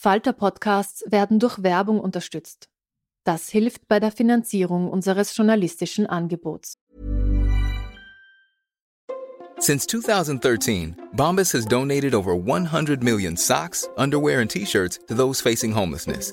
Falter-Podcasts werden durch Werbung unterstützt. Das hilft bei der Finanzierung unseres journalistischen Angebots. Since 2013, Bombas has donated over 100 million socks, underwear, and t-shirts to those facing homelessness.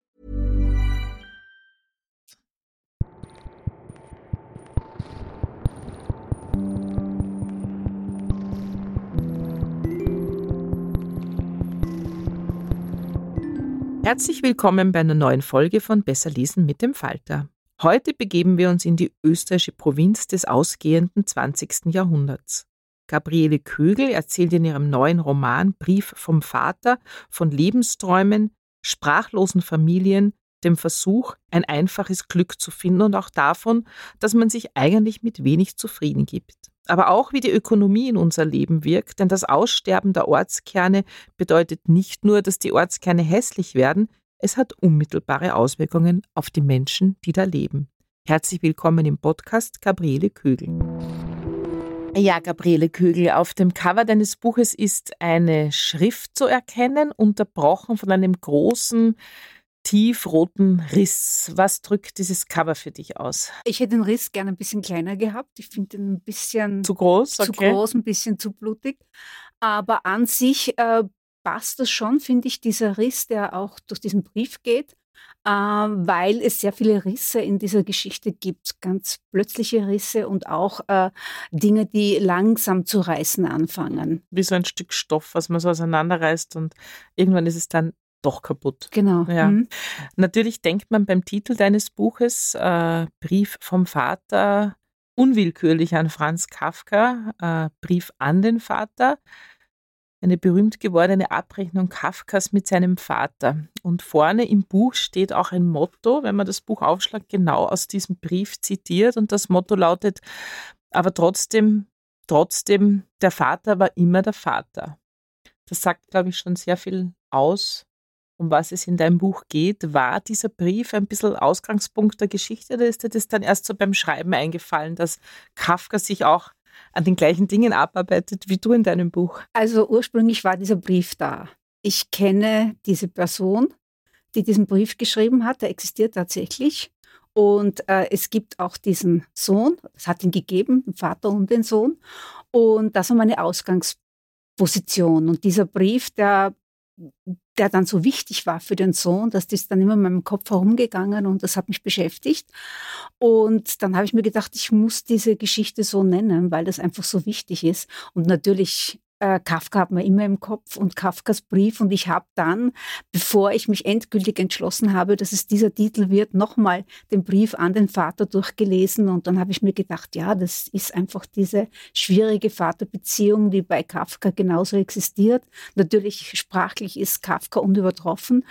Herzlich willkommen bei einer neuen Folge von Besser lesen mit dem Falter. Heute begeben wir uns in die österreichische Provinz des ausgehenden 20. Jahrhunderts. Gabriele Kögel erzählt in ihrem neuen Roman Brief vom Vater von Lebensträumen, sprachlosen Familien, dem Versuch, ein einfaches Glück zu finden und auch davon, dass man sich eigentlich mit wenig zufrieden gibt. Aber auch wie die Ökonomie in unser Leben wirkt, denn das Aussterben der Ortskerne bedeutet nicht nur, dass die Ortskerne hässlich werden, es hat unmittelbare Auswirkungen auf die Menschen, die da leben. Herzlich willkommen im Podcast Gabriele Kögel. Ja, Gabriele Kögel, auf dem Cover deines Buches ist eine Schrift zu erkennen, unterbrochen von einem großen tiefroten Riss. Was drückt dieses Cover für dich aus? Ich hätte den Riss gerne ein bisschen kleiner gehabt. Ich finde ihn ein bisschen zu groß, okay. zu groß, ein bisschen zu blutig. Aber an sich äh, passt das schon, finde ich, dieser Riss, der auch durch diesen Brief geht, äh, weil es sehr viele Risse in dieser Geschichte gibt, ganz plötzliche Risse und auch äh, Dinge, die langsam zu reißen anfangen. Wie so ein Stück Stoff, was man so auseinanderreißt und irgendwann ist es dann doch kaputt. Genau. Ja. Mhm. Natürlich denkt man beim Titel deines Buches, äh, Brief vom Vater, unwillkürlich an Franz Kafka, äh, Brief an den Vater, eine berühmt gewordene Abrechnung Kafkas mit seinem Vater. Und vorne im Buch steht auch ein Motto, wenn man das Buch aufschlagt, genau aus diesem Brief zitiert. Und das Motto lautet, aber trotzdem, trotzdem, der Vater war immer der Vater. Das sagt, glaube ich, schon sehr viel aus um was es in deinem Buch geht. War dieser Brief ein bisschen Ausgangspunkt der Geschichte oder ist dir das dann erst so beim Schreiben eingefallen, dass Kafka sich auch an den gleichen Dingen abarbeitet wie du in deinem Buch? Also ursprünglich war dieser Brief da. Ich kenne diese Person, die diesen Brief geschrieben hat, der existiert tatsächlich. Und äh, es gibt auch diesen Sohn, es hat ihn gegeben, den Vater und den Sohn. Und das war meine Ausgangsposition. Und dieser Brief, der der dann so wichtig war für den Sohn, dass das dann immer in meinem Kopf herumgegangen und das hat mich beschäftigt. Und dann habe ich mir gedacht, ich muss diese Geschichte so nennen, weil das einfach so wichtig ist. Und natürlich äh, Kafka hat man immer im Kopf und Kafkas Brief. Und ich habe dann, bevor ich mich endgültig entschlossen habe, dass es dieser Titel wird, nochmal den Brief an den Vater durchgelesen. Und dann habe ich mir gedacht, ja, das ist einfach diese schwierige Vaterbeziehung, die bei Kafka genauso existiert. Natürlich sprachlich ist Kafka unübertroffen.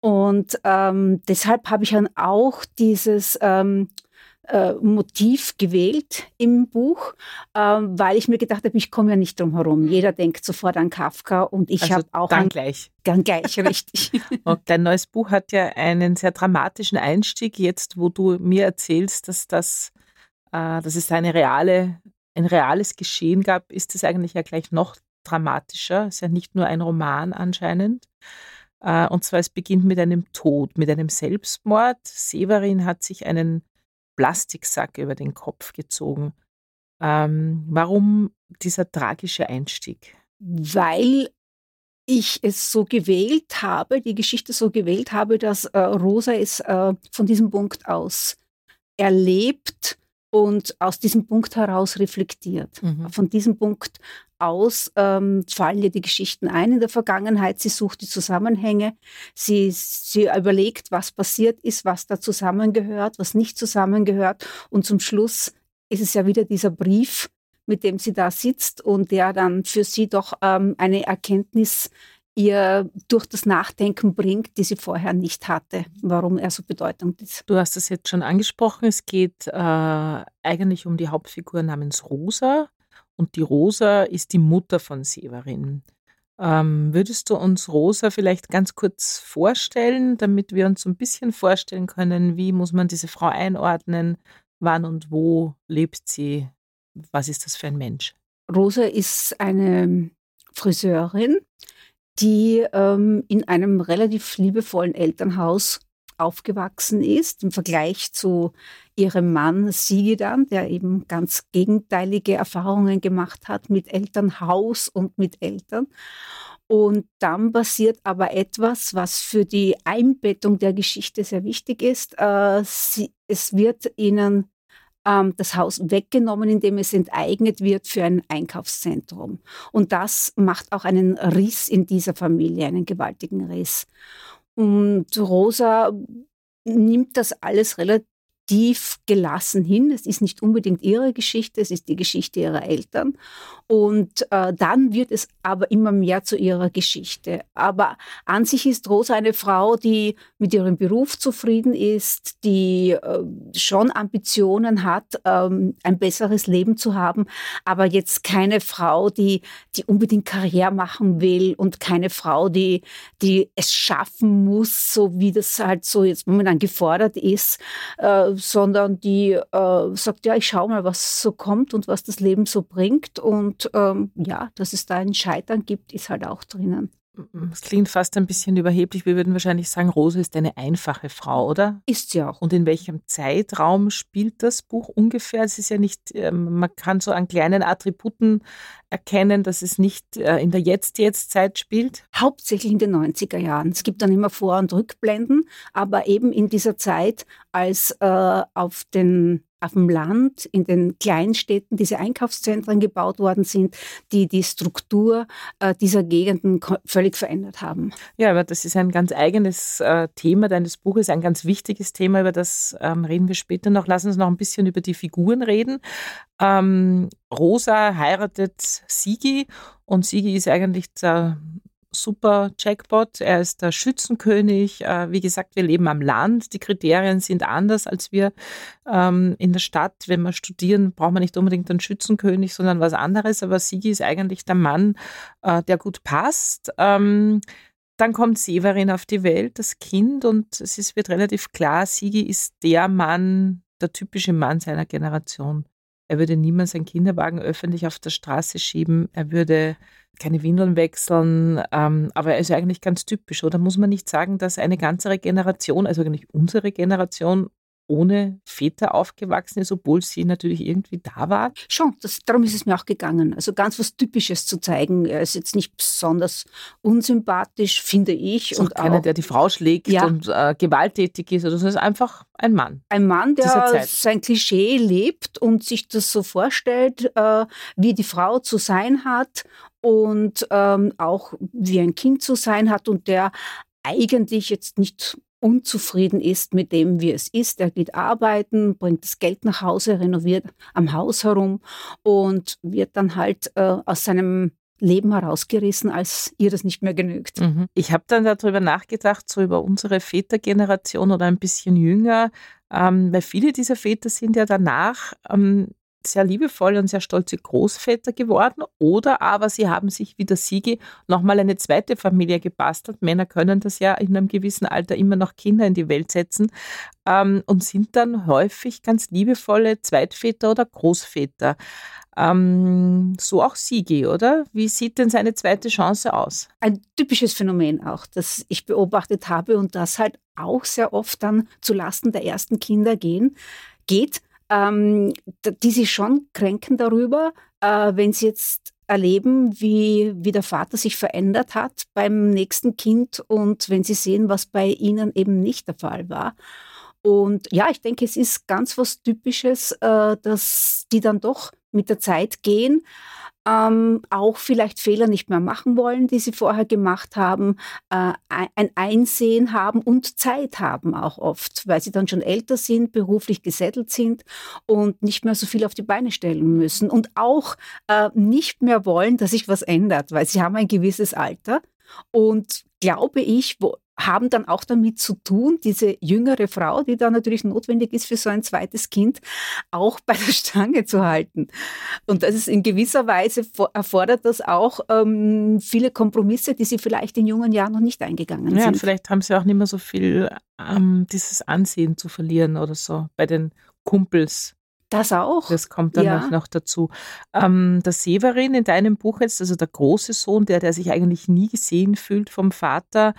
Und ähm, deshalb habe ich dann auch dieses ähm, äh, Motiv gewählt im Buch, äh, weil ich mir gedacht habe, ich komme ja nicht drum herum. Mhm. Jeder denkt sofort an Kafka und ich also habe auch dann an, gleich. Dann gleich, richtig. und dein neues Buch hat ja einen sehr dramatischen Einstieg. Jetzt, wo du mir erzählst, dass das, äh, dass es eine reale, ein reales Geschehen gab, ist es eigentlich ja gleich noch dramatischer. Es ist ja nicht nur ein Roman anscheinend. Äh, und zwar, es beginnt mit einem Tod, mit einem Selbstmord. Severin hat sich einen Plastiksack über den Kopf gezogen. Ähm, warum dieser tragische Einstieg? Weil ich es so gewählt habe, die Geschichte so gewählt habe, dass äh, Rosa es äh, von diesem Punkt aus erlebt und aus diesem Punkt heraus reflektiert. Mhm. Von diesem Punkt aus ähm, fallen ihr die Geschichten ein in der Vergangenheit. Sie sucht die Zusammenhänge. Sie, sie überlegt, was passiert ist, was da zusammengehört, was nicht zusammengehört. Und zum Schluss ist es ja wieder dieser Brief, mit dem sie da sitzt und der dann für sie doch ähm, eine Erkenntnis ihr durch das Nachdenken bringt, die sie vorher nicht hatte, warum er so bedeutend ist. Du hast es jetzt schon angesprochen, es geht äh, eigentlich um die Hauptfigur namens Rosa und die Rosa ist die Mutter von Severin. Ähm, würdest du uns Rosa vielleicht ganz kurz vorstellen, damit wir uns so ein bisschen vorstellen können, wie muss man diese Frau einordnen, wann und wo lebt sie, was ist das für ein Mensch? Rosa ist eine Friseurin, die ähm, in einem relativ liebevollen Elternhaus aufgewachsen ist, im Vergleich zu ihrem Mann Sigidan, der eben ganz gegenteilige Erfahrungen gemacht hat mit Elternhaus und mit Eltern. Und dann passiert aber etwas, was für die Einbettung der Geschichte sehr wichtig ist. Äh, sie, es wird ihnen ähm, das Haus weggenommen, indem es enteignet wird für ein Einkaufszentrum. Und das macht auch einen Riss in dieser Familie, einen gewaltigen Riss. Und Rosa nimmt das alles relativ tief gelassen hin. Es ist nicht unbedingt ihre Geschichte, es ist die Geschichte ihrer Eltern. Und äh, dann wird es aber immer mehr zu ihrer Geschichte. Aber an sich ist Rosa eine Frau, die mit ihrem Beruf zufrieden ist, die äh, schon Ambitionen hat, ähm, ein besseres Leben zu haben, aber jetzt keine Frau, die, die unbedingt Karriere machen will und keine Frau, die, die es schaffen muss, so wie das halt so jetzt momentan gefordert ist. Äh, sondern die äh, sagt, ja, ich schaue mal, was so kommt und was das Leben so bringt. Und ähm, ja, dass es da ein Scheitern gibt, ist halt auch drinnen. Es klingt fast ein bisschen überheblich. Wir würden wahrscheinlich sagen, Rose ist eine einfache Frau, oder? Ist sie auch. Und in welchem Zeitraum spielt das Buch ungefähr? Es ist ja nicht, ähm, man kann so an kleinen Attributen erkennen, dass es nicht äh, in der Jetzt-Jetzt-Zeit spielt? Hauptsächlich in den 90er Jahren. Es gibt dann immer Vor- und Rückblenden, aber eben in dieser Zeit, als äh, auf den auf dem Land, in den Kleinstädten diese Einkaufszentren gebaut worden sind, die die Struktur äh, dieser Gegenden völlig verändert haben. Ja, aber das ist ein ganz eigenes äh, Thema deines Buches, ein ganz wichtiges Thema, über das ähm, reden wir später noch. Lass uns noch ein bisschen über die Figuren reden. Ähm, Rosa heiratet Sigi und Sigi ist eigentlich der super Jackpot. Er ist der Schützenkönig. Äh, wie gesagt, wir leben am Land. Die Kriterien sind anders als wir ähm, in der Stadt. Wenn wir studieren, braucht man nicht unbedingt einen Schützenkönig, sondern was anderes. Aber Sigi ist eigentlich der Mann, äh, der gut passt. Ähm, dann kommt Severin auf die Welt, das Kind, und es ist, wird relativ klar, Sigi ist der Mann, der typische Mann seiner Generation. Er würde niemals seinen Kinderwagen öffentlich auf der Straße schieben. Er würde keine Windeln wechseln, ähm, aber er ist eigentlich ganz typisch, oder muss man nicht sagen, dass eine ganze Generation, also eigentlich unsere Generation, ohne Väter aufgewachsen ist, obwohl sie natürlich irgendwie da war? Schon, das, darum ist es mir auch gegangen. Also ganz was Typisches zu zeigen. Er ist jetzt nicht besonders unsympathisch, finde ich. Ist und auch keiner, der die Frau schlägt ja. und äh, gewalttätig ist. Also es ist einfach ein Mann. Ein Mann, der sein Klischee lebt und sich das so vorstellt, äh, wie die Frau zu sein hat und ähm, auch wie ein Kind zu sein hat und der eigentlich jetzt nicht unzufrieden ist mit dem, wie es ist. Er geht arbeiten, bringt das Geld nach Hause, renoviert am Haus herum und wird dann halt äh, aus seinem Leben herausgerissen, als ihr das nicht mehr genügt. Mhm. Ich habe dann darüber nachgedacht, so über unsere Vätergeneration oder ein bisschen jünger, ähm, weil viele dieser Väter sind ja danach ähm, sehr liebevolle und sehr stolze Großväter geworden oder aber sie haben sich wie der Siege nochmal eine zweite Familie gebastelt. Männer können das ja in einem gewissen Alter immer noch Kinder in die Welt setzen ähm, und sind dann häufig ganz liebevolle Zweitväter oder Großväter. Ähm, so auch Sigi, oder? Wie sieht denn seine zweite Chance aus? Ein typisches Phänomen auch, das ich beobachtet habe und das halt auch sehr oft dann zu Lasten der ersten Kinder gehen, geht ähm, die sich schon kränken darüber, äh, wenn sie jetzt erleben, wie, wie der Vater sich verändert hat beim nächsten Kind und wenn sie sehen, was bei ihnen eben nicht der Fall war. Und ja, ich denke, es ist ganz was Typisches, äh, dass die dann doch mit der Zeit gehen ähm, auch vielleicht Fehler nicht mehr machen wollen, die sie vorher gemacht haben, äh, ein Einsehen haben und Zeit haben auch oft, weil sie dann schon älter sind, beruflich gesettelt sind und nicht mehr so viel auf die Beine stellen müssen und auch äh, nicht mehr wollen, dass sich was ändert, weil sie haben ein gewisses Alter. Und glaube ich, wo, haben dann auch damit zu tun, diese jüngere Frau, die da natürlich notwendig ist für so ein zweites Kind, auch bei der Stange zu halten. Und das ist in gewisser Weise erfordert das auch ähm, viele Kompromisse, die sie vielleicht in jungen Jahren noch nicht eingegangen sind. Ja, und vielleicht haben sie auch nicht mehr so viel ähm, dieses Ansehen zu verlieren oder so bei den Kumpels. Das auch. Das kommt dann ja. noch dazu. Ähm, der Severin in deinem Buch jetzt, also der große Sohn, der, der sich eigentlich nie gesehen fühlt vom Vater,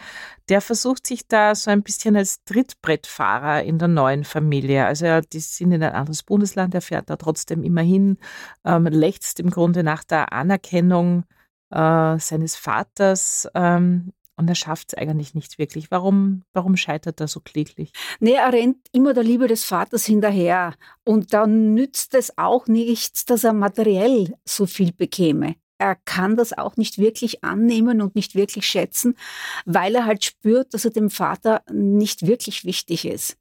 der versucht sich da so ein bisschen als Trittbrettfahrer in der neuen Familie. Also er, die sind in ein anderes Bundesland, er fährt da trotzdem immerhin, ähm, lechzt im Grunde nach der Anerkennung äh, seines Vaters. Ähm, und er schafft es eigentlich nicht wirklich. Warum, warum scheitert er so kläglich? Nee, er rennt immer der Liebe des Vaters hinterher. Und dann nützt es auch nichts, dass er materiell so viel bekäme. Er kann das auch nicht wirklich annehmen und nicht wirklich schätzen, weil er halt spürt, dass er dem Vater nicht wirklich wichtig ist.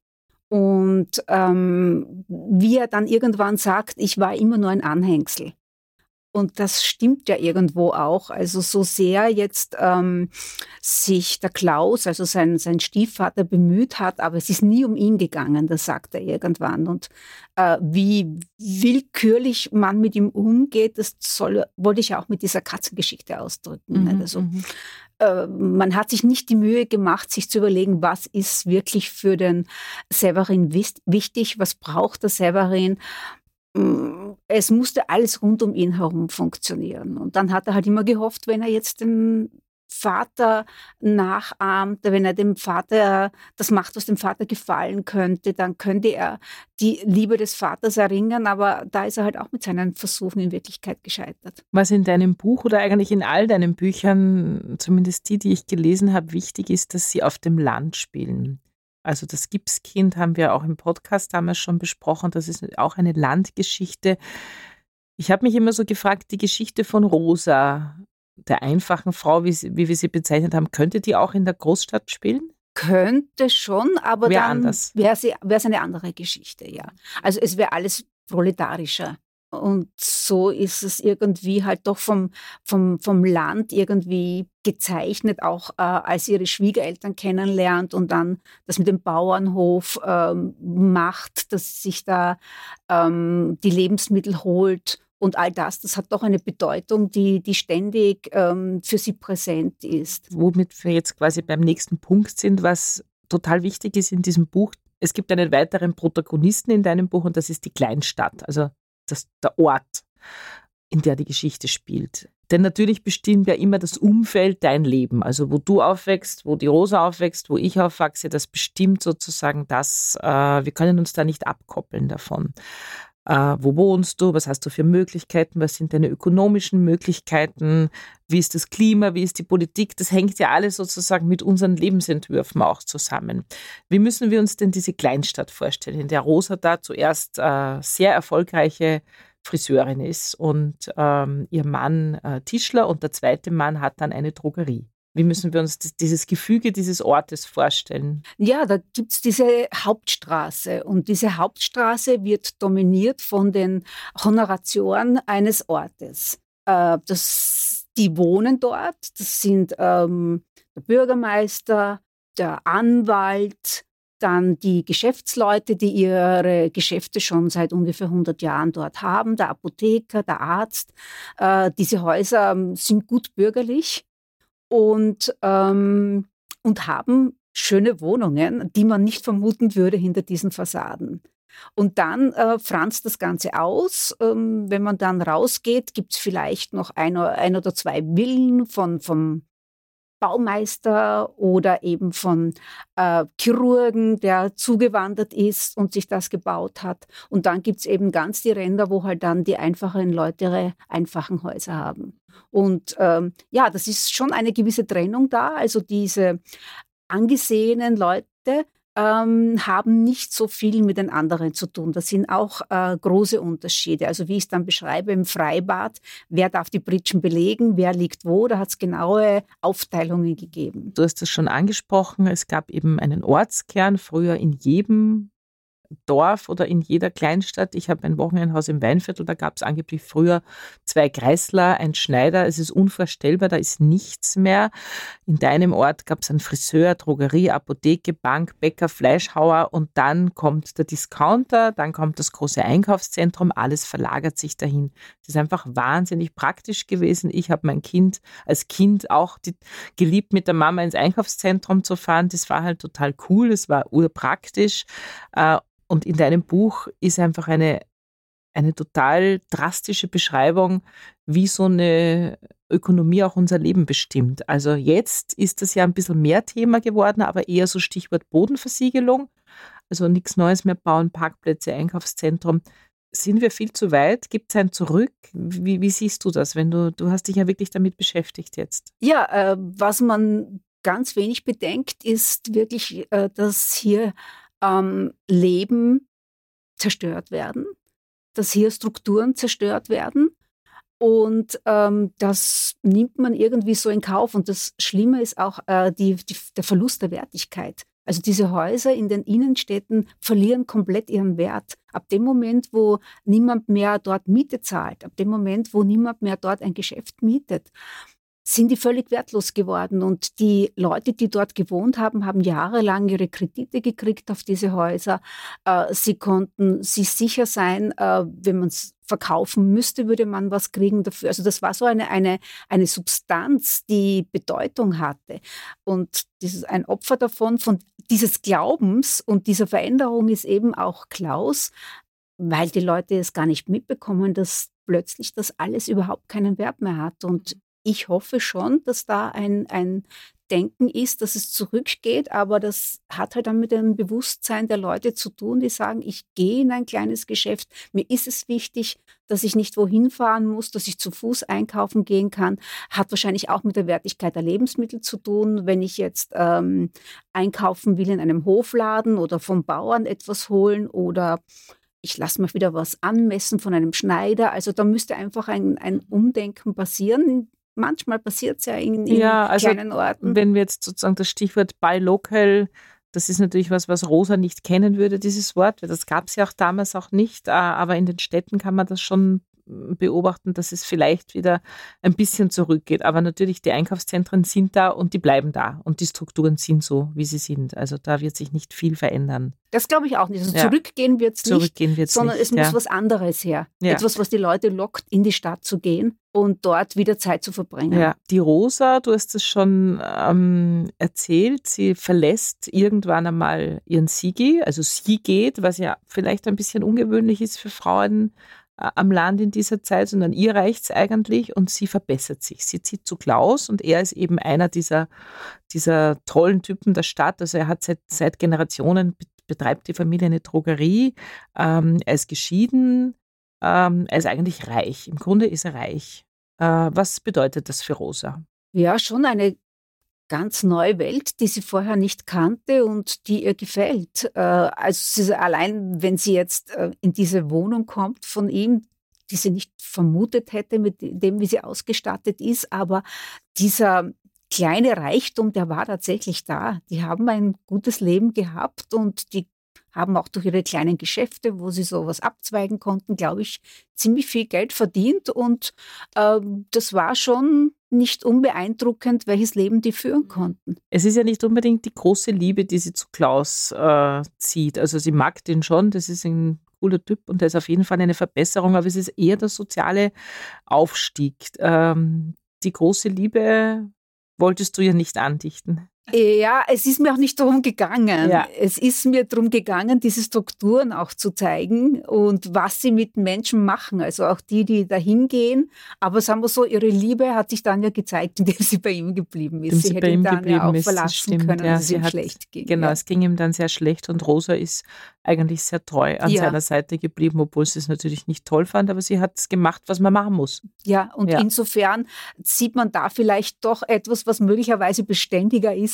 Und ähm, wie er dann irgendwann sagt, ich war immer nur ein Anhängsel. Und das stimmt ja irgendwo auch. Also so sehr jetzt ähm, sich der Klaus, also sein, sein Stiefvater, bemüht hat, aber es ist nie um ihn gegangen, das sagt er irgendwann. Und äh, wie willkürlich man mit ihm umgeht, das soll, wollte ich auch mit dieser Katzengeschichte ausdrücken. Mhm, also mhm. äh, man hat sich nicht die Mühe gemacht, sich zu überlegen, was ist wirklich für den Severin wichtig, was braucht der Severin es musste alles rund um ihn herum funktionieren. Und dann hat er halt immer gehofft, wenn er jetzt den Vater nachahmt, wenn er dem Vater das macht, was dem Vater gefallen könnte, dann könnte er die Liebe des Vaters erringen, aber da ist er halt auch mit seinen Versuchen in Wirklichkeit gescheitert. Was in deinem Buch oder eigentlich in all deinen Büchern, zumindest die, die ich gelesen habe, wichtig ist, dass sie auf dem Land spielen. Also das Gipskind haben wir auch im Podcast damals schon besprochen. Das ist auch eine Landgeschichte. Ich habe mich immer so gefragt, die Geschichte von Rosa, der einfachen Frau, wie, sie, wie wir sie bezeichnet haben, könnte die auch in der Großstadt spielen? Könnte schon, aber wär dann wäre es eine andere Geschichte, ja. Also es wäre alles proletarischer. Und so ist es irgendwie halt doch vom, vom, vom Land irgendwie gezeichnet, auch äh, als ihre Schwiegereltern kennenlernt und dann das mit dem Bauernhof ähm, macht, dass sich da ähm, die Lebensmittel holt und all das, das hat doch eine Bedeutung, die, die ständig ähm, für sie präsent ist. Womit wir jetzt quasi beim nächsten Punkt sind, was total wichtig ist in diesem Buch. Es gibt einen weiteren Protagonisten in deinem Buch und das ist die Kleinstadt. Also das, der Ort, in der die Geschichte spielt. Denn natürlich bestimmt ja immer das Umfeld dein Leben. Also wo du aufwächst, wo die Rosa aufwächst, wo ich aufwachse, das bestimmt sozusagen das, äh, wir können uns da nicht abkoppeln davon. Äh, wo wohnst du? Was hast du für Möglichkeiten? Was sind deine ökonomischen Möglichkeiten? Wie ist das Klima? Wie ist die Politik? Das hängt ja alles sozusagen mit unseren Lebensentwürfen auch zusammen. Wie müssen wir uns denn diese Kleinstadt vorstellen, in der Rosa da zuerst äh, sehr erfolgreiche Friseurin ist und ähm, ihr Mann äh, Tischler und der zweite Mann hat dann eine Drogerie. Wie müssen wir uns dieses Gefüge dieses Ortes vorstellen? Ja, da gibt es diese Hauptstraße und diese Hauptstraße wird dominiert von den Honoratioren eines Ortes. Äh, das, die wohnen dort, das sind ähm, der Bürgermeister, der Anwalt, dann die Geschäftsleute, die ihre Geschäfte schon seit ungefähr 100 Jahren dort haben, der Apotheker, der Arzt. Äh, diese Häuser ähm, sind gut bürgerlich und, ähm, und haben schöne Wohnungen, die man nicht vermuten würde hinter diesen Fassaden. Und dann äh, franzt das Ganze aus. Ähm, wenn man dann rausgeht, gibt es vielleicht noch ein, ein, oder zwei Villen von, vom Baumeister oder eben von äh, Chirurgen, der zugewandert ist und sich das gebaut hat. Und dann gibt es eben ganz die Ränder, wo halt dann die einfachen Leute ihre einfachen Häuser haben. Und ähm, ja, das ist schon eine gewisse Trennung da. Also diese angesehenen Leute ähm, haben nicht so viel mit den anderen zu tun. Das sind auch äh, große Unterschiede. Also wie ich es dann beschreibe im Freibad, wer darf die Britschen belegen, wer liegt wo, da hat es genaue Aufteilungen gegeben. Du hast es schon angesprochen, es gab eben einen Ortskern, früher in jedem Dorf oder in jeder Kleinstadt. Ich habe ein Wochenendhaus im Weinviertel, da gab es angeblich früher zwei Kreisler, ein Schneider. Es ist unvorstellbar, da ist nichts mehr. In deinem Ort gab es einen Friseur, Drogerie, Apotheke, Bank, Bäcker, Fleischhauer und dann kommt der Discounter, dann kommt das große Einkaufszentrum, alles verlagert sich dahin. Es ist einfach wahnsinnig praktisch gewesen. Ich habe mein Kind als Kind auch die, geliebt, mit der Mama ins Einkaufszentrum zu fahren. Das war halt total cool, es war urpraktisch. Äh, und in deinem Buch ist einfach eine, eine total drastische Beschreibung, wie so eine Ökonomie auch unser Leben bestimmt. Also jetzt ist das ja ein bisschen mehr Thema geworden, aber eher so Stichwort Bodenversiegelung. Also nichts Neues mehr bauen, Parkplätze, Einkaufszentrum. Sind wir viel zu weit? Gibt es ein Zurück? Wie, wie, siehst du das, wenn du, du hast dich ja wirklich damit beschäftigt jetzt? Ja, äh, was man ganz wenig bedenkt, ist wirklich, äh, dass hier ähm, Leben zerstört werden, dass hier Strukturen zerstört werden. Und ähm, das nimmt man irgendwie so in Kauf. Und das Schlimme ist auch äh, die, die, der Verlust der Wertigkeit. Also diese Häuser in den Innenstädten verlieren komplett ihren Wert. Ab dem Moment, wo niemand mehr dort Miete zahlt, ab dem Moment, wo niemand mehr dort ein Geschäft mietet, sind die völlig wertlos geworden. Und die Leute, die dort gewohnt haben, haben jahrelang ihre Kredite gekriegt auf diese Häuser. Äh, sie konnten sich sicher sein, äh, wenn man es verkaufen müsste, würde man was kriegen dafür. Also das war so eine, eine, eine Substanz, die Bedeutung hatte. Und dieses, ein Opfer davon, von dieses Glaubens und dieser Veränderung ist eben auch Klaus, weil die Leute es gar nicht mitbekommen, dass plötzlich das alles überhaupt keinen Wert mehr hat. Und ich hoffe schon, dass da ein, ein Denken ist, dass es zurückgeht, aber das hat halt dann mit dem Bewusstsein der Leute zu tun, die sagen, ich gehe in ein kleines Geschäft, mir ist es wichtig, dass ich nicht wohin fahren muss, dass ich zu Fuß einkaufen gehen kann, hat wahrscheinlich auch mit der Wertigkeit der Lebensmittel zu tun. Wenn ich jetzt ähm, einkaufen will in einem Hofladen oder vom Bauern etwas holen oder ich lasse mal wieder was anmessen von einem Schneider. Also da müsste einfach ein, ein Umdenken passieren manchmal passiert es ja in, in ja, also kleinen Orten. Wenn wir jetzt sozusagen das Stichwort Buy Local, das ist natürlich was, was Rosa nicht kennen würde, dieses Wort. Das gab es ja auch damals auch nicht, äh, aber in den Städten kann man das schon beobachten, dass es vielleicht wieder ein bisschen zurückgeht. Aber natürlich, die Einkaufszentren sind da und die bleiben da. Und die Strukturen sind so, wie sie sind. Also da wird sich nicht viel verändern. Das glaube ich auch nicht. Also ja. zurückgehen wird es nicht, sondern nicht, es muss was anderes her. Ja. Etwas, was die Leute lockt, in die Stadt zu gehen und dort wieder Zeit zu verbringen. Ja, die Rosa, du hast es schon ähm, erzählt, sie verlässt irgendwann einmal ihren Sigi, also sie geht, was ja vielleicht ein bisschen ungewöhnlich ist für Frauen am Land in dieser Zeit, sondern ihr reicht es eigentlich und sie verbessert sich. Sie zieht zu Klaus und er ist eben einer dieser, dieser tollen Typen der Stadt. Also er hat seit, seit Generationen betreibt die Familie eine Drogerie. Ähm, er ist geschieden. Ähm, er ist eigentlich reich. Im Grunde ist er reich. Äh, was bedeutet das für Rosa? Ja, schon eine ganz neue Welt, die sie vorher nicht kannte und die ihr gefällt. Äh, also allein, wenn sie jetzt äh, in diese Wohnung kommt von ihm, die sie nicht vermutet hätte mit dem, wie sie ausgestattet ist, aber dieser kleine Reichtum, der war tatsächlich da. Die haben ein gutes Leben gehabt und die haben auch durch ihre kleinen Geschäfte, wo sie sowas abzweigen konnten, glaube ich, ziemlich viel Geld verdient. Und äh, das war schon nicht unbeeindruckend, welches Leben die führen konnten. Es ist ja nicht unbedingt die große Liebe, die sie zu Klaus äh, zieht. Also sie mag den schon, das ist ein cooler Typ und der ist auf jeden Fall eine Verbesserung, aber es ist eher der soziale Aufstieg. Ähm, die große Liebe wolltest du ja nicht andichten. Ja, es ist mir auch nicht darum gegangen. Ja. Es ist mir darum gegangen, diese Strukturen auch zu zeigen und was sie mit Menschen machen. Also auch die, die dahin gehen. Aber sagen wir so, ihre Liebe hat sich dann ja gezeigt, indem sie bei ihm geblieben ist. sie, sie hätte ihn dann ja auch ist, verlassen stimmt, können, ja, es ihm hat, schlecht ging. Genau, ja. es ging ihm dann sehr schlecht und Rosa ist eigentlich sehr treu an ja. seiner Seite geblieben, obwohl sie es natürlich nicht toll fand, aber sie hat es gemacht, was man machen muss. Ja, und insofern sieht man da vielleicht doch etwas, was möglicherweise beständiger ist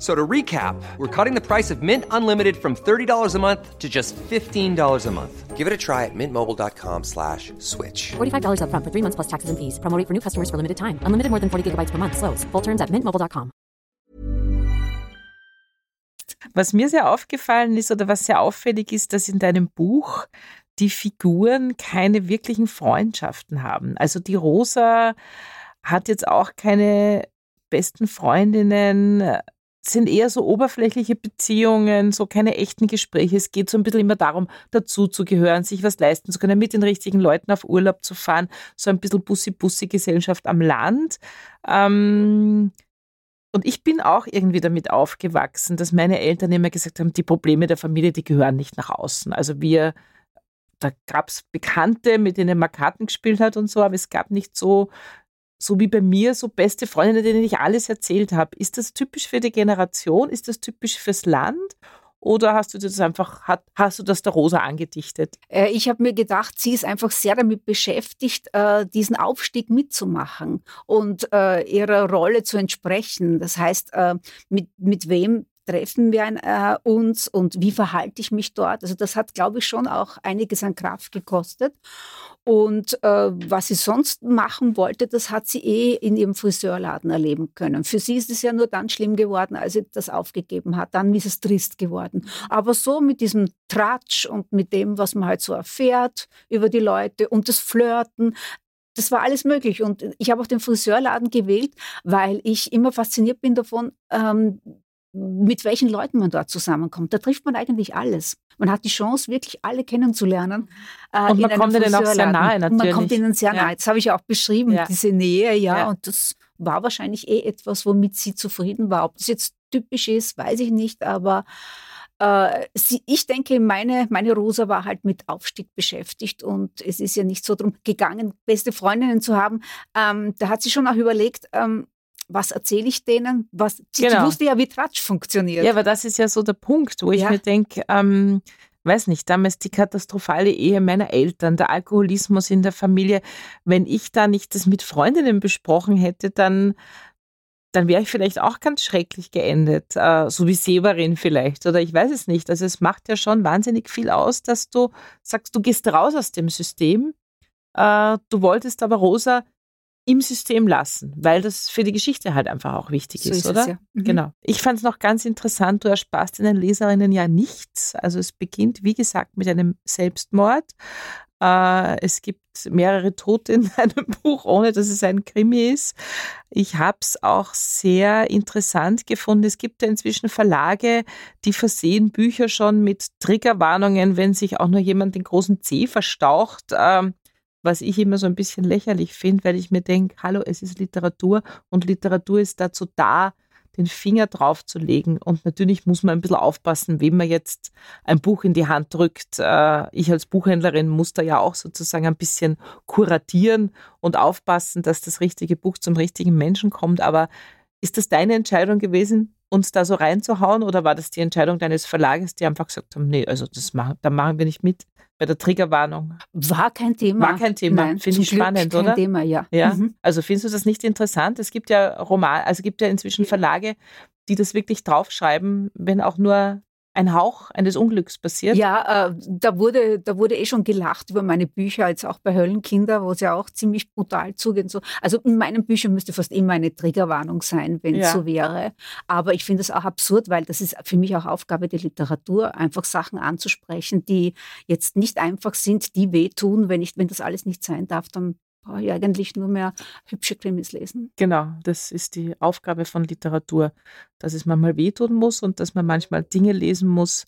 So to recap, we're cutting the price of Mint Unlimited from $30 a month to just $15 a month. Give it a try at mintmobile.com slash switch. $45 upfront for three months plus taxes and fees. Promo rate for new customers for limited time. Unlimited more than 40 gigabytes per month. Slows. Full terms at mintmobile.com. Was mir sehr aufgefallen ist oder was sehr auffällig ist, dass in deinem Buch die Figuren keine wirklichen Freundschaften haben. Also die Rosa hat jetzt auch keine besten Freundinnen, sind eher so oberflächliche Beziehungen, so keine echten Gespräche. Es geht so ein bisschen immer darum, dazuzugehören, sich was leisten zu können, mit den richtigen Leuten auf Urlaub zu fahren, so ein bisschen Bussi-Bussi-Gesellschaft am Land. Ähm, und ich bin auch irgendwie damit aufgewachsen, dass meine Eltern immer gesagt haben, die Probleme der Familie, die gehören nicht nach außen. Also wir, da gab es Bekannte, mit denen man Karten gespielt hat und so, aber es gab nicht so so wie bei mir, so beste Freundinnen, denen ich alles erzählt habe. Ist das typisch für die Generation? Ist das typisch fürs Land? Oder hast du das einfach, hast du das der Rosa angedichtet? Äh, ich habe mir gedacht, sie ist einfach sehr damit beschäftigt, äh, diesen Aufstieg mitzumachen und äh, ihrer Rolle zu entsprechen. Das heißt, mit, mit wem treffen wir äh, uns und wie verhalte ich mich dort. Also das hat, glaube ich, schon auch einiges an Kraft gekostet. Und äh, was sie sonst machen wollte, das hat sie eh in ihrem Friseurladen erleben können. Für sie ist es ja nur dann schlimm geworden, als sie das aufgegeben hat. Dann ist es trist geworden. Aber so mit diesem Tratsch und mit dem, was man halt so erfährt über die Leute und das Flirten, das war alles möglich. Und ich habe auch den Friseurladen gewählt, weil ich immer fasziniert bin davon, ähm, mit welchen Leuten man dort zusammenkommt. Da trifft man eigentlich alles. Man hat die Chance, wirklich alle kennenzulernen. Äh, und man kommt ihnen auch sehr nahe natürlich. Und man kommt ihnen sehr nahe. Das habe ich auch beschrieben, ja. diese Nähe, ja. ja. Und das war wahrscheinlich eh etwas, womit sie zufrieden war. Ob das jetzt typisch ist, weiß ich nicht, aber äh, sie, ich denke, meine, meine Rosa war halt mit Aufstieg beschäftigt und es ist ja nicht so darum gegangen, beste Freundinnen zu haben. Ähm, da hat sie schon auch überlegt, ähm, was erzähle ich denen? Was, sie, genau. wusste ja, wie Tratsch funktioniert. Ja, aber das ist ja so der Punkt, wo ich ja. mir denke, ähm, weiß nicht, damals die katastrophale Ehe meiner Eltern, der Alkoholismus in der Familie. Wenn ich da nicht das mit Freundinnen besprochen hätte, dann, dann wäre ich vielleicht auch ganz schrecklich geendet, äh, so wie Severin vielleicht, oder ich weiß es nicht. Also es macht ja schon wahnsinnig viel aus, dass du sagst, du gehst raus aus dem System. Äh, du wolltest aber Rosa im System lassen, weil das für die Geschichte halt einfach auch wichtig so ist, ist, oder? Es, ja. mhm. Genau. Ich fand es noch ganz interessant, du ersparst deinen Leserinnen ja nichts. Also es beginnt, wie gesagt, mit einem Selbstmord. Äh, es gibt mehrere Tote in deinem Buch, ohne dass es ein Krimi ist. Ich habe es auch sehr interessant gefunden. Es gibt ja inzwischen Verlage, die versehen Bücher schon mit Triggerwarnungen, wenn sich auch nur jemand den großen C verstaucht. Ähm, was ich immer so ein bisschen lächerlich finde, weil ich mir denke, hallo, es ist Literatur und Literatur ist dazu da, den Finger drauf zu legen. Und natürlich muss man ein bisschen aufpassen, wem man jetzt ein Buch in die Hand drückt. Äh, ich als Buchhändlerin muss da ja auch sozusagen ein bisschen kuratieren und aufpassen, dass das richtige Buch zum richtigen Menschen kommt. Aber ist das deine Entscheidung gewesen, uns da so reinzuhauen, oder war das die Entscheidung deines Verlages, die einfach gesagt haben, nee, also das machen, da machen wir nicht mit? bei der Triggerwarnung. War kein Thema. War kein Thema. Finde ich spannend, kein oder? Thema, ja. Ja. Mhm. Also findest du das nicht interessant? Es gibt ja Roman, also es gibt ja inzwischen Verlage, die das wirklich draufschreiben, wenn auch nur ein Hauch eines Unglücks passiert? Ja, äh, da, wurde, da wurde eh schon gelacht über meine Bücher, jetzt auch bei Höllenkinder, wo es ja auch ziemlich brutal zugeht. So. Also in meinen Büchern müsste fast immer eine Triggerwarnung sein, wenn es ja. so wäre. Aber ich finde es auch absurd, weil das ist für mich auch Aufgabe der Literatur, einfach Sachen anzusprechen, die jetzt nicht einfach sind, die wehtun. Wenn, ich, wenn das alles nicht sein darf, dann brauche ich eigentlich nur mehr hübsche Krimis lesen. Genau, das ist die Aufgabe von Literatur, dass es manchmal wehtun muss und dass man manchmal Dinge lesen muss,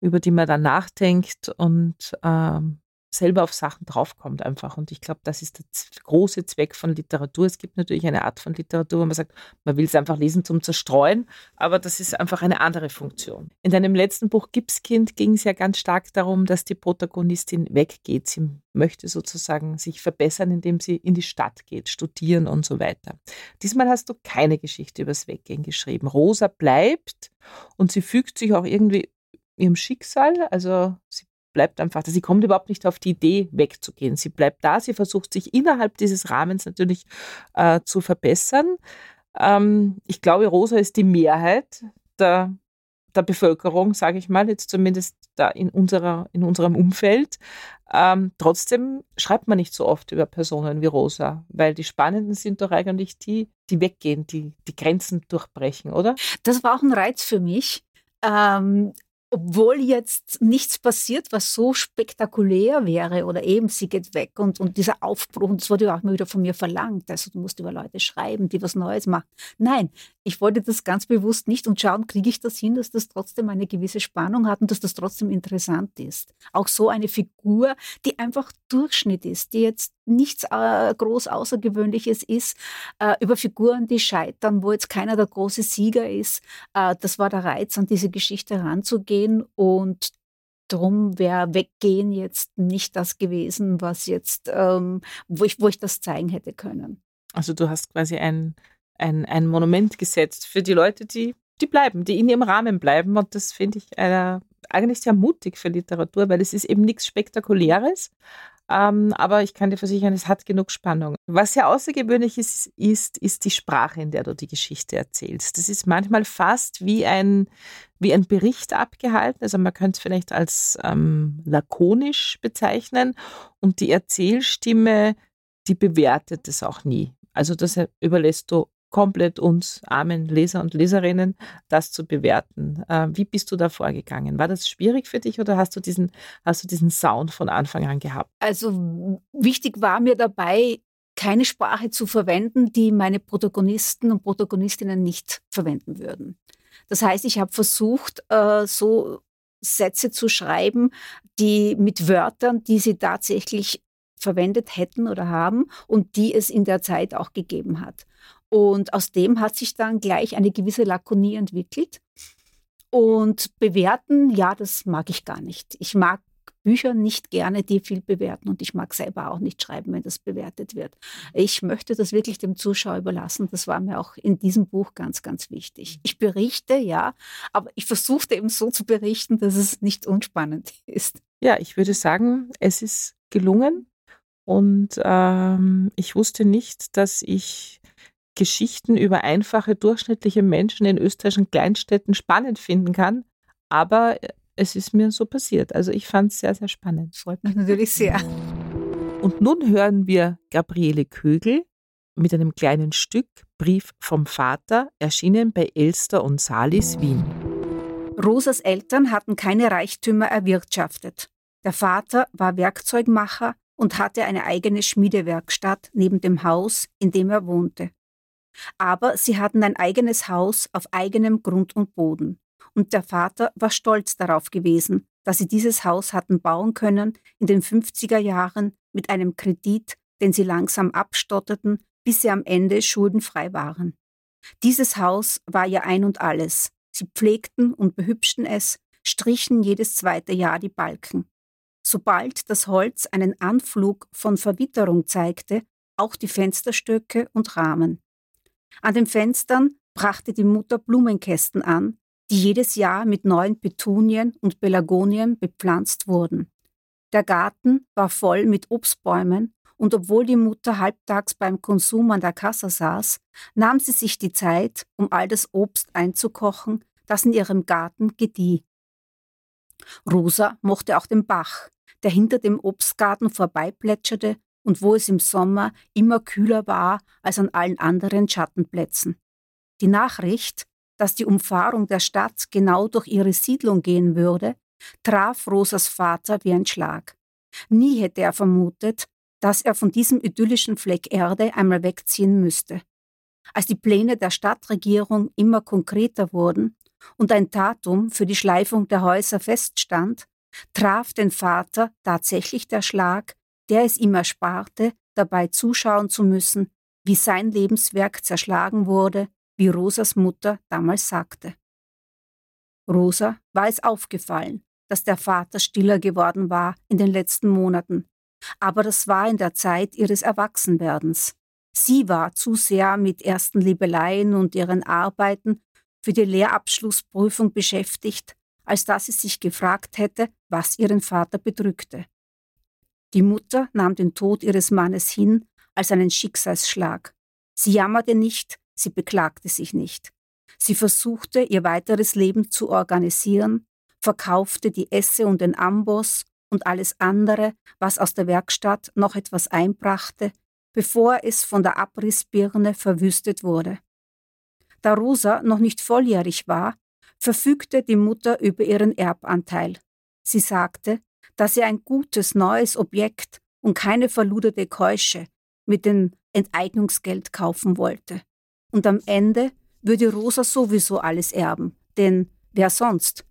über die man dann nachdenkt und ähm, selber auf Sachen draufkommt einfach. Und ich glaube, das ist der große Zweck von Literatur. Es gibt natürlich eine Art von Literatur, wo man sagt, man will es einfach lesen zum Zerstreuen, aber das ist einfach eine andere Funktion. In deinem letzten Buch Gipskind ging es ja ganz stark darum, dass die Protagonistin weggeht. Sie möchte sozusagen sich verbessern, indem sie in die Stadt geht, studieren und so weiter. Diesmal hast du keine Geschichte übers Weggehen geschrieben. Rosa bleibt und sie fügt sich auch irgendwie ihrem Schicksal. Also bleibt einfach, sie kommt überhaupt nicht auf die Idee, wegzugehen. Sie bleibt da, sie versucht sich innerhalb dieses Rahmens natürlich äh, zu verbessern. Ähm, ich glaube, Rosa ist die Mehrheit der, der Bevölkerung, sage ich mal, jetzt zumindest da in, unserer, in unserem Umfeld. Ähm, trotzdem schreibt man nicht so oft über Personen wie Rosa, weil die Spannenden sind doch eigentlich die, die weggehen, die die Grenzen durchbrechen, oder? Das war auch ein Reiz für mich. Ähm, obwohl jetzt nichts passiert, was so spektakulär wäre oder eben sie geht weg und, und dieser Aufbruch, und das wurde ja auch immer wieder von mir verlangt, also du musst über Leute schreiben, die was Neues machen. Nein, ich wollte das ganz bewusst nicht und schauen, kriege ich das hin, dass das trotzdem eine gewisse Spannung hat und dass das trotzdem interessant ist. Auch so eine Figur, die einfach Durchschnitt ist, die jetzt nichts äh, groß Außergewöhnliches ist, äh, über Figuren, die scheitern, wo jetzt keiner der große Sieger ist. Äh, das war der Reiz, an diese Geschichte heranzugehen und Drum wäre Weggehen jetzt nicht das gewesen, was jetzt, ähm, wo, ich, wo ich das zeigen hätte können. Also du hast quasi ein, ein, ein Monument gesetzt für die Leute, die, die bleiben, die in ihrem Rahmen bleiben. Und das finde ich eine, eigentlich sehr mutig für Literatur, weil es ist eben nichts Spektakuläres, ähm, aber ich kann dir versichern, es hat genug Spannung. Was sehr außergewöhnlich ist, ist, ist die Sprache, in der du die Geschichte erzählst. Das ist manchmal fast wie ein, wie ein Bericht abgehalten. Also man könnte es vielleicht als ähm, lakonisch bezeichnen. Und die Erzählstimme, die bewertet es auch nie. Also das überlässt du komplett uns armen Leser und Leserinnen das zu bewerten. Äh, wie bist du da vorgegangen? War das schwierig für dich oder hast du diesen, hast du diesen Sound von Anfang an gehabt? Also wichtig war mir dabei, keine Sprache zu verwenden, die meine Protagonisten und Protagonistinnen nicht verwenden würden. Das heißt, ich habe versucht, äh, so Sätze zu schreiben, die mit Wörtern, die sie tatsächlich verwendet hätten oder haben und die es in der Zeit auch gegeben hat. Und aus dem hat sich dann gleich eine gewisse Lakonie entwickelt. Und bewerten, ja, das mag ich gar nicht. Ich mag Bücher nicht gerne, die viel bewerten und ich mag selber auch nicht schreiben, wenn das bewertet wird. Ich möchte das wirklich dem Zuschauer überlassen. Das war mir auch in diesem Buch ganz, ganz wichtig. Ich berichte, ja, aber ich versuchte eben so zu berichten, dass es nicht unspannend ist. Ja, ich würde sagen, es ist gelungen und ähm, ich wusste nicht, dass ich Geschichten über einfache, durchschnittliche Menschen in österreichischen Kleinstädten spannend finden kann. Aber es ist mir so passiert. Also ich fand es sehr, sehr spannend. Freut mich natürlich sehr. Und nun hören wir Gabriele Kögel mit einem kleinen Stück Brief vom Vater, erschienen bei Elster und Salis Wien. Rosas Eltern hatten keine Reichtümer erwirtschaftet. Der Vater war Werkzeugmacher und hatte eine eigene Schmiedewerkstatt neben dem Haus, in dem er wohnte. Aber sie hatten ein eigenes Haus auf eigenem Grund und Boden. Und der Vater war stolz darauf gewesen, dass sie dieses Haus hatten bauen können in den 50er Jahren mit einem Kredit, den sie langsam abstotterten, bis sie am Ende schuldenfrei waren. Dieses Haus war ihr Ein und alles. Sie pflegten und behübschten es, strichen jedes zweite Jahr die Balken. Sobald das Holz einen Anflug von Verwitterung zeigte, auch die Fensterstöcke und Rahmen. An den Fenstern brachte die Mutter Blumenkästen an, die jedes Jahr mit neuen Petunien und Pelargonien bepflanzt wurden. Der Garten war voll mit Obstbäumen und obwohl die Mutter halbtags beim Konsum an der Kasse saß, nahm sie sich die Zeit, um all das Obst einzukochen, das in ihrem Garten gedieh. Rosa mochte auch den Bach, der hinter dem Obstgarten vorbeiplätscherte und wo es im Sommer immer kühler war als an allen anderen Schattenplätzen. Die Nachricht, dass die Umfahrung der Stadt genau durch ihre Siedlung gehen würde, traf Rosas Vater wie ein Schlag. Nie hätte er vermutet, dass er von diesem idyllischen Fleck Erde einmal wegziehen müsste. Als die Pläne der Stadtregierung immer konkreter wurden und ein Datum für die Schleifung der Häuser feststand, traf den Vater tatsächlich der Schlag, der es ihm ersparte, dabei zuschauen zu müssen, wie sein Lebenswerk zerschlagen wurde, wie Rosas Mutter damals sagte. Rosa war es aufgefallen, dass der Vater stiller geworden war in den letzten Monaten, aber das war in der Zeit ihres Erwachsenwerdens. Sie war zu sehr mit ersten Liebeleien und ihren Arbeiten für die Lehrabschlussprüfung beschäftigt, als dass sie sich gefragt hätte, was ihren Vater bedrückte. Die Mutter nahm den Tod ihres Mannes hin als einen Schicksalsschlag. Sie jammerte nicht, sie beklagte sich nicht. Sie versuchte, ihr weiteres Leben zu organisieren, verkaufte die Esse und den Amboss und alles andere, was aus der Werkstatt noch etwas einbrachte, bevor es von der Abrissbirne verwüstet wurde. Da Rosa noch nicht volljährig war, verfügte die Mutter über ihren Erbanteil. Sie sagte, dass sie ein gutes neues Objekt und keine verluderte Keusche mit dem Enteignungsgeld kaufen wollte. Und am Ende würde Rosa sowieso alles erben, denn wer sonst?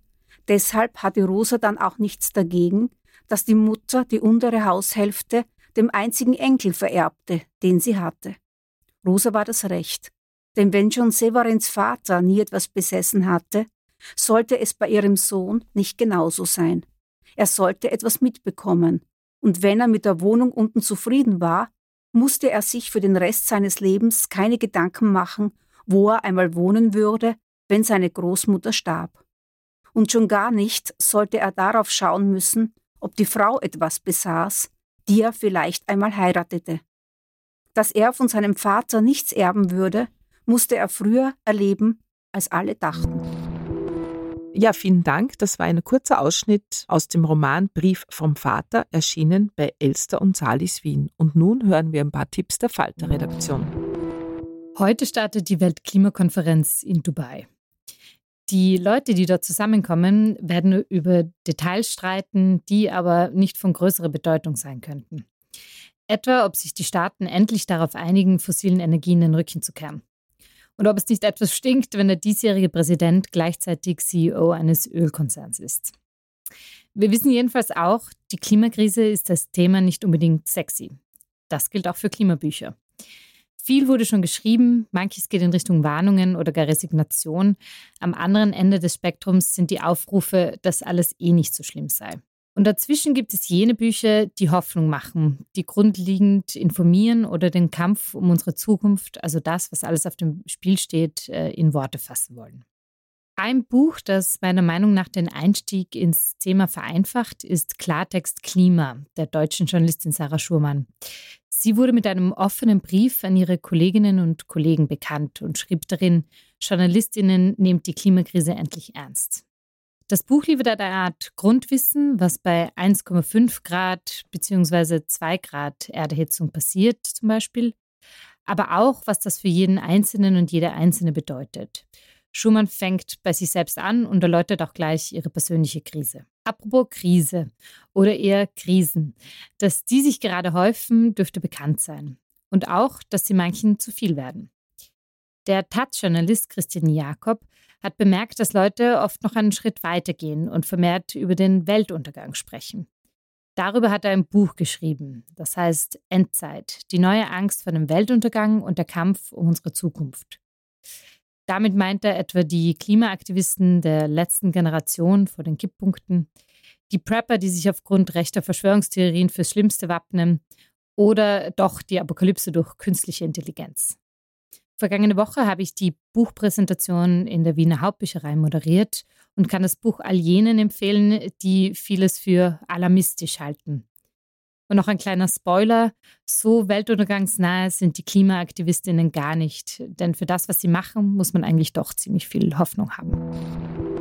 Deshalb hatte Rosa dann auch nichts dagegen, dass die Mutter die untere Haushälfte dem einzigen Enkel vererbte, den sie hatte. Rosa war das Recht, denn wenn schon Severins Vater nie etwas besessen hatte, sollte es bei ihrem Sohn nicht genauso sein. Er sollte etwas mitbekommen, und wenn er mit der Wohnung unten zufrieden war, musste er sich für den Rest seines Lebens keine Gedanken machen, wo er einmal wohnen würde, wenn seine Großmutter starb. Und schon gar nicht sollte er darauf schauen müssen, ob die Frau etwas besaß, die er vielleicht einmal heiratete. Dass er von seinem Vater nichts erben würde, musste er früher erleben, als alle dachten. Ja, vielen Dank. Das war ein kurzer Ausschnitt aus dem Roman Brief vom Vater, erschienen bei Elster und Salis Wien. Und nun hören wir ein paar Tipps der Falter-Redaktion. Heute startet die Weltklimakonferenz in Dubai. Die Leute, die dort zusammenkommen, werden über Details streiten, die aber nicht von größerer Bedeutung sein könnten. Etwa, ob sich die Staaten endlich darauf einigen, fossilen Energien den Rücken zu kehren. Und ob es nicht etwas stinkt, wenn der diesjährige Präsident gleichzeitig CEO eines Ölkonzerns ist. Wir wissen jedenfalls auch, die Klimakrise ist das Thema nicht unbedingt sexy. Das gilt auch für Klimabücher. Viel wurde schon geschrieben, manches geht in Richtung Warnungen oder gar Resignation. Am anderen Ende des Spektrums sind die Aufrufe, dass alles eh nicht so schlimm sei. Und dazwischen gibt es jene Bücher, die Hoffnung machen, die grundlegend informieren oder den Kampf um unsere Zukunft, also das, was alles auf dem Spiel steht, äh, in Worte fassen wollen. Ein Buch, das meiner Meinung nach den Einstieg ins Thema vereinfacht, ist Klartext Klima der deutschen Journalistin Sarah Schurmann. Sie wurde mit einem offenen Brief an ihre Kolleginnen und Kollegen bekannt und schrieb darin, Journalistinnen nehmt die Klimakrise endlich ernst. Das Buch liefert eine Art Grundwissen, was bei 1,5 Grad bzw. 2 Grad Erderhitzung passiert zum Beispiel, aber auch, was das für jeden Einzelnen und jede Einzelne bedeutet. Schumann fängt bei sich selbst an und erläutert auch gleich ihre persönliche Krise. Apropos Krise oder eher Krisen. Dass die sich gerade häufen, dürfte bekannt sein. Und auch, dass sie manchen zu viel werden. Der Taz-Journalist Christian Jakob hat bemerkt, dass Leute oft noch einen Schritt weitergehen und vermehrt über den Weltuntergang sprechen. Darüber hat er ein Buch geschrieben, das heißt Endzeit, die neue Angst vor dem Weltuntergang und der Kampf um unsere Zukunft. Damit meint er etwa die Klimaaktivisten der letzten Generation vor den Kipppunkten, die Prepper, die sich aufgrund rechter Verschwörungstheorien fürs Schlimmste wappnen oder doch die Apokalypse durch künstliche Intelligenz. Vergangene Woche habe ich die Buchpräsentation in der Wiener Hauptbücherei moderiert und kann das Buch all jenen empfehlen, die vieles für alarmistisch halten. Und noch ein kleiner Spoiler, so weltuntergangsnahe sind die Klimaaktivistinnen gar nicht, denn für das, was sie machen, muss man eigentlich doch ziemlich viel Hoffnung haben.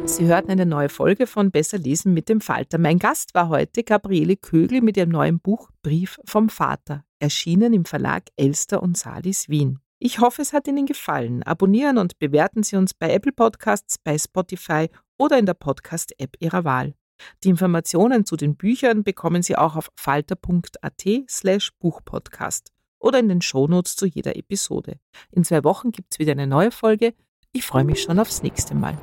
Sie hörten eine neue Folge von Besser lesen mit dem Falter. Mein Gast war heute Gabriele Kögel mit ihrem neuen Buch Brief vom Vater, erschienen im Verlag Elster und Salis Wien. Ich hoffe, es hat Ihnen gefallen. Abonnieren und bewerten Sie uns bei Apple Podcasts, bei Spotify oder in der Podcast-App Ihrer Wahl. Die Informationen zu den Büchern bekommen Sie auch auf falter.at slash Buchpodcast oder in den Shownotes zu jeder Episode. In zwei Wochen gibt es wieder eine neue Folge. Ich freue mich schon aufs nächste Mal.